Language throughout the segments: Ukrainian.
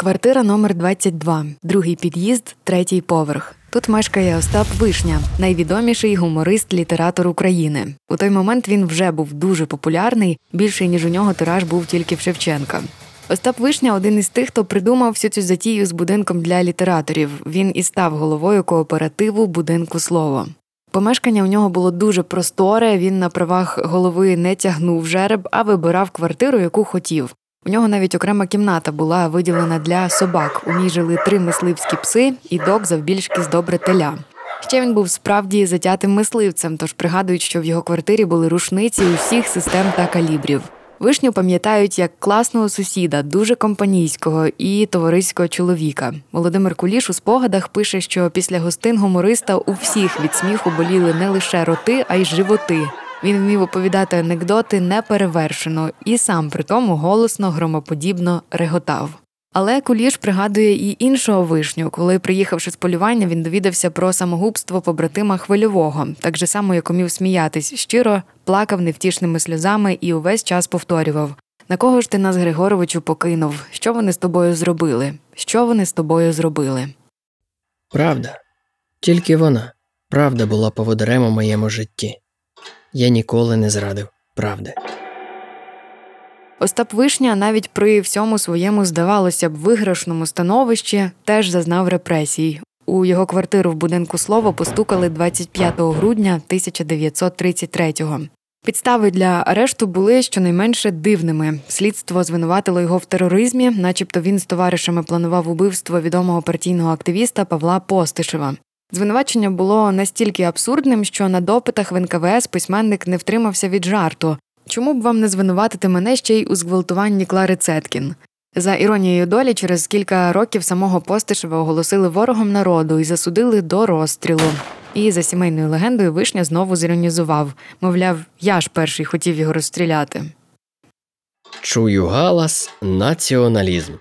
Квартира номер 22 другий під'їзд, третій поверх. Тут мешкає Остап Вишня, найвідоміший гуморист, літератор України. У той момент він вже був дуже популярний. Більший ніж у нього тираж був тільки в Шевченка. Остап Вишня один із тих, хто придумав всю цю затію з будинком для літераторів. Він і став головою кооперативу Будинку слово. Помешкання у нього було дуже просторе. Він на правах голови не тягнув жереб, а вибирав квартиру, яку хотів. У нього навіть окрема кімната була виділена для собак. У ній жили три мисливські пси і дог завбільшки з добре теля. Ще він був справді затятим мисливцем, тож пригадують, що в його квартирі були рушниці усіх систем та калібрів. Вишню пам'ятають як класного сусіда, дуже компанійського і товариського чоловіка. Володимир Куліш у спогадах пише, що після гостин гумориста у всіх від сміху боліли не лише роти, а й животи. Він вмів оповідати анекдоти неперевершено і сам при тому голосно, громоподібно реготав. Але Куліш пригадує і іншого вишню, коли, приїхавши з полювання, він довідався про самогубство побратима хвильового, так же само, як умів сміятись, щиро плакав невтішними сльозами і увесь час повторював: на кого ж ти нас, Григоровичу, покинув? Що вони з тобою зробили? Що вони з тобою зробили? Правда, тільки вона. Правда була поводарем у моєму житті. Я ніколи не зрадив правди. Остап Вишня навіть при всьому своєму, здавалося б, виграшному становищі теж зазнав репресій. У його квартиру в будинку слово постукали 25 грудня 1933-го. Підстави для арешту були щонайменше дивними. Слідство звинуватило його в тероризмі, начебто він з товаришами планував убивство відомого партійного активіста Павла Постишева. Звинувачення було настільки абсурдним, що на допитах в НКВС письменник не втримався від жарту. Чому б вам не звинуватити мене ще й у зґвалтуванні Клари Цеткін? За іронією долі, через кілька років самого Постишева оголосили ворогом народу і засудили до розстрілу. І за сімейною легендою Вишня знову зіронізував мовляв, я ж перший хотів його розстріляти. Чую галас націоналізм.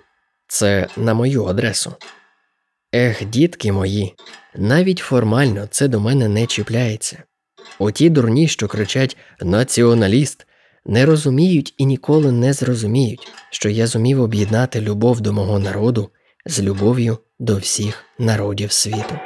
Це на мою адресу. Ех, дітки мої, навіть формально це до мене не чіпляється. Оті дурні, що кричать націоналіст, не розуміють і ніколи не зрозуміють, що я зумів об'єднати любов до мого народу з любов'ю до всіх народів світу.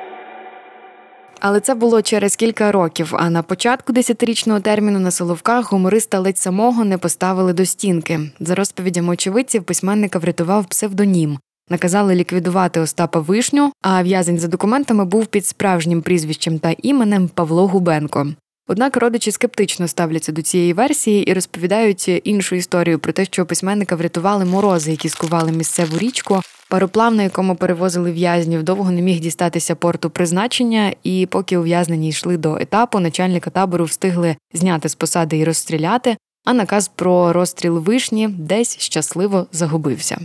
Але це було через кілька років. А на початку десятирічного терміну на Соловках гумориста ледь самого не поставили до стінки. За розповідями очевидців, письменника врятував псевдонім. Наказали ліквідувати Остапа Вишню, а в'язень за документами був під справжнім прізвищем та іменем Павло Губенко. Однак родичі скептично ставляться до цієї версії і розповідають іншу історію про те, що письменника врятували морози, які скували місцеву річку. Пароплав, на якому перевозили в'язнів, довго не міг дістатися порту призначення, і поки ув'язнені йшли до етапу, начальника табору встигли зняти з посади і розстріляти. А наказ про розстріл вишні десь щасливо загубився.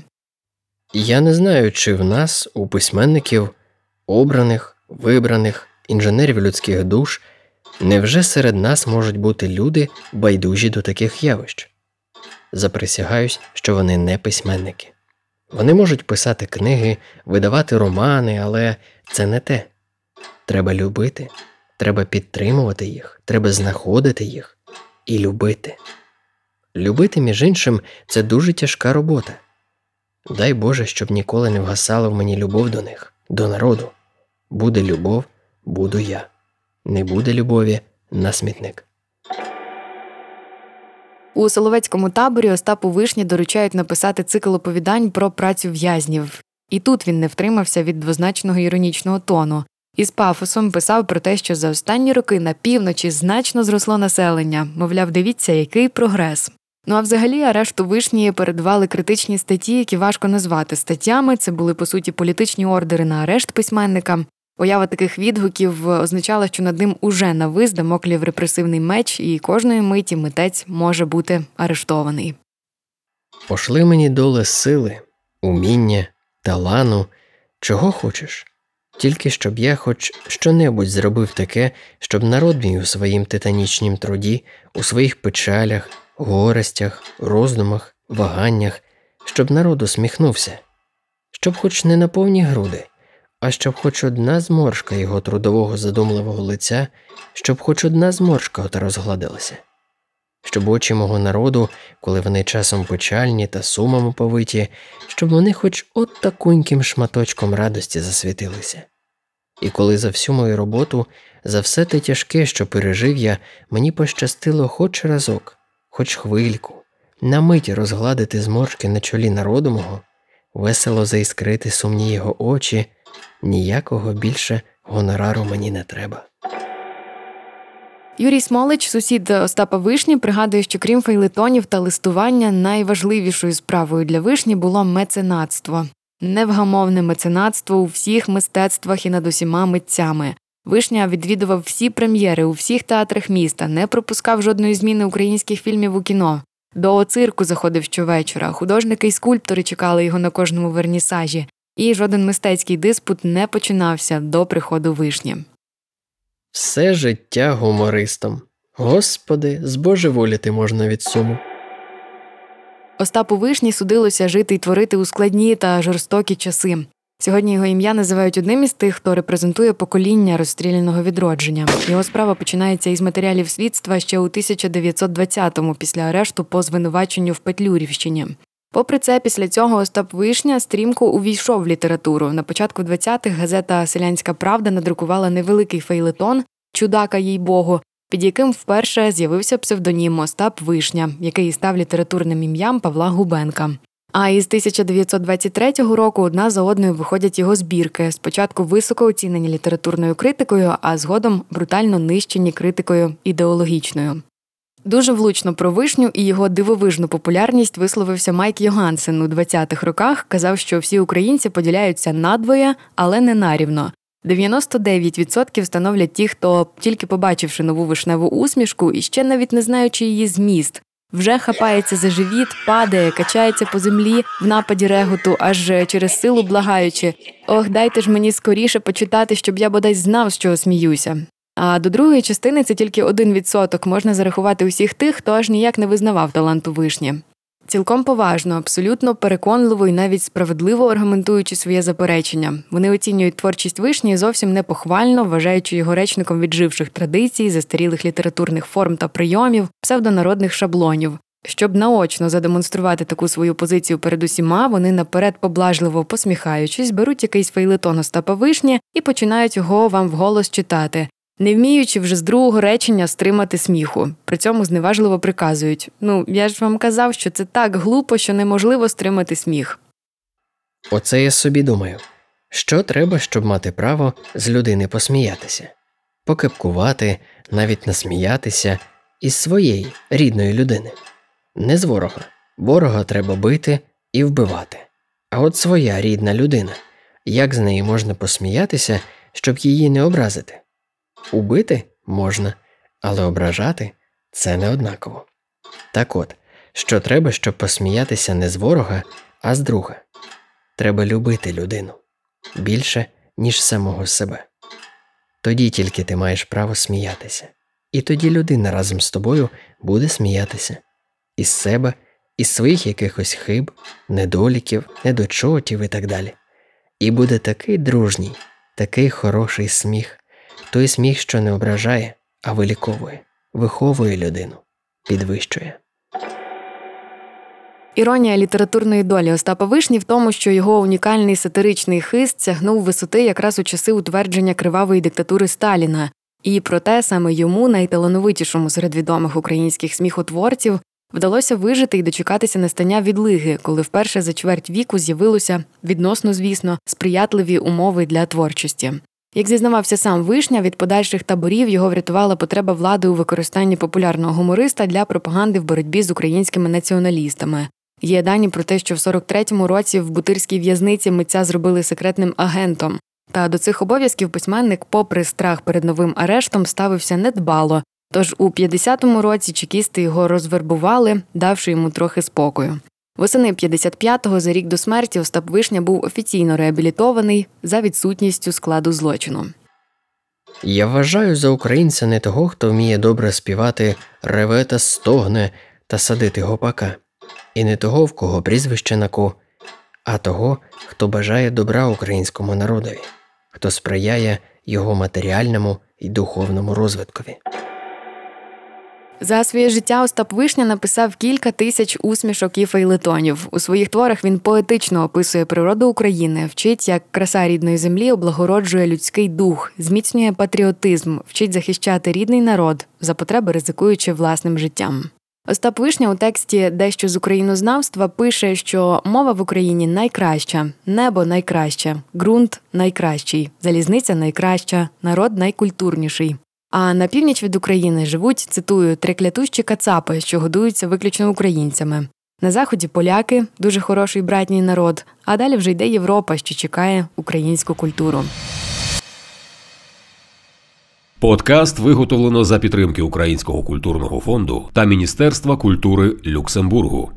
Я не знаю, чи в нас, у письменників, обраних, вибраних, інженерів людських душ, невже серед нас можуть бути люди, байдужі до таких явищ? Заприсягаюсь, що вони не письменники. Вони можуть писати книги, видавати романи, але це не те. Треба любити, треба підтримувати їх, треба знаходити їх і любити. Любити, між іншим, це дуже тяжка робота. Дай Боже, щоб ніколи не вгасала в мені любов до них, до народу. Буде любов, буду я. Не буде любові на смітник. У Соловецькому таборі Остапу Вишні доручають написати цикл оповідань про працю в'язнів. І тут він не втримався від двозначного іронічного тону. І з пафосом писав про те, що за останні роки на півночі значно зросло населення. Мовляв, дивіться, який прогрес. Ну а взагалі арешту вишні передавали критичні статті, які важко назвати статтями. Це були по суті політичні ордери на арешт письменника. Поява таких відгуків означала, що над ним уже навис дамоклів репресивний меч, і кожної миті митець може бути арештований. Пошли мені доле сили, уміння, талану, чого хочеш, тільки щоб я хоч щонебудь зробив таке, щоб народ мій у своїм титанічнім труді, у своїх печалях, горестях, роздумах, ваганнях, щоб народ усміхнувся, щоб хоч не на повні груди, а щоб хоч одна зморшка його трудового задумливого лиця, щоб хоч одна зморшка ота розгладилася, щоб очі мого народу, коли вони часом печальні та сумом повиті, щоб вони хоч от такуньким шматочком радості засвітилися. І коли за всю мою роботу, за все те тяжке, що пережив я, мені пощастило хоч разок, хоч хвильку, на мить розгладити зморшки на чолі народу мого, весело заіскрити сумні його очі, ніякого більше гонорару мені не треба. Юрій Смолич, сусід Остапа Вишні, пригадує, що крім фейлетонів та листування, найважливішою справою для вишні було меценатство. Невгамовне меценатство у всіх мистецтвах і над усіма митцями. Вишня відвідував всі прем'єри у всіх театрах міста, не пропускав жодної зміни українських фільмів у кіно. До цирку заходив щовечора. Художники й скульптори чекали його на кожному вернісажі, і жоден мистецький диспут не починався до приходу вишні. Все життя гумористом. Господи, збожеволіти можна від суму. Остапу Вишні судилося жити й творити у складні та жорстокі часи. Сьогодні його ім'я називають одним із тих, хто репрезентує покоління розстріляного відродження. Його справа починається із матеріалів слідства ще у 1920-му, після арешту по звинуваченню в Петлюрівщині. Попри це, після цього Остап Вишня стрімко увійшов в літературу. На початку 20-х газета Селянська Правда надрукувала невеликий фейлетон Чудака їй Богу, під яким вперше з'явився псевдонім Остап Вишня, який став літературним ім'ям Павла Губенка. А із 1923 року одна за одною виходять його збірки. Спочатку високо оцінені літературною критикою, а згодом брутально нищені критикою ідеологічною. Дуже влучно про вишню і його дивовижну популярність висловився Майк Йогансен у 20-х роках. Казав, що всі українці поділяються надвоє, але не нарівно. 99% становлять ті, хто, тільки побачивши нову вишневу усмішку і ще навіть не знаючи її зміст, вже хапається за живіт, падає, качається по землі в нападі реготу, аж через силу благаючи Ох, дайте ж мені скоріше почитати, щоб я бодай знав, з чого сміюся. А до другої частини це тільки один відсоток можна зарахувати усіх тих, хто аж ніяк не визнавав таланту вишні. Цілком поважно, абсолютно переконливо і навіть справедливо аргументуючи своє заперечення. Вони оцінюють творчість вишні зовсім непохвально, вважаючи його речником відживших традицій, застарілих літературних форм та прийомів, псевдонародних шаблонів. Щоб наочно задемонструвати таку свою позицію перед усіма, вони наперед поблажливо посміхаючись, беруть якийсь фейлетон Остапа Вишні і починають його вам вголос читати не вміючи вже з другого речення стримати сміху. При цьому зневажливо приказують ну, я ж вам казав, що це так глупо, що неможливо стримати сміх. Оце я собі думаю, що треба, щоб мати право з людини посміятися, покепкувати, навіть насміятися із своєї рідної людини, не з ворога. Ворога треба бити і вбивати. А от своя рідна людина, як з неї можна посміятися, щоб її не образити? Убити можна, але ображати це не однаково. Так от, що треба, щоб посміятися не з ворога, а з друга. Треба любити людину більше, ніж самого себе. Тоді тільки ти маєш право сміятися, і тоді людина разом з тобою буде сміятися із себе, із своїх якихось хиб, недоліків, недочотів і так далі. І буде такий дружній, такий хороший сміх, той сміх, що не ображає, а виліковує, виховує людину, підвищує. Іронія літературної долі Остапа Вишні в тому, що його унікальний сатиричний хист сягнув висоти якраз у часи утвердження кривавої диктатури Сталіна, і проте саме йому, найталановитішому серед відомих українських сміхотворців, вдалося вижити і дочекатися настання відлиги, коли вперше за чверть віку з'явилося відносно, звісно, сприятливі умови для творчості. Як зізнавався сам вишня, від подальших таборів його врятувала потреба влади у використанні популярного гумориста для пропаганди в боротьбі з українськими націоналістами. Є дані про те, що в 43-му році в бутирській в'язниці митця зробили секретним агентом. Та до цих обов'язків письменник, попри страх перед новим арештом, ставився недбало. Тож у 50-му році чекісти його розвербували, давши йому трохи спокою. Восени 55-го за рік до смерті Остап Вишня був офіційно реабілітований за відсутністю складу злочину. Я вважаю за українця не того, хто вміє добре співати реве та стогне та садити гопака, і не того, в кого прізвище на ко, а того, хто бажає добра українському народові, хто сприяє його матеріальному і духовному розвиткові. За своє життя Остап Вишня написав кілька тисяч усмішок і фейлетонів. У своїх творах він поетично описує природу України, вчить, як краса рідної землі облагороджує людський дух, зміцнює патріотизм, вчить захищати рідний народ, за потреби ризикуючи власним життям. Остап Вишня у тексті дещо з українознавства пише, що мова в Україні найкраща, небо найкраще, ґрунт найкращий, залізниця найкраща, народ найкультурніший. А на північ від України живуть, цитую, триклятущі кацапи, що годуються виключно українцями. На заході поляки дуже хороший братній народ, а далі вже йде Європа, що чекає українську культуру. Подкаст виготовлено за підтримки Українського культурного фонду та Міністерства культури Люксембургу.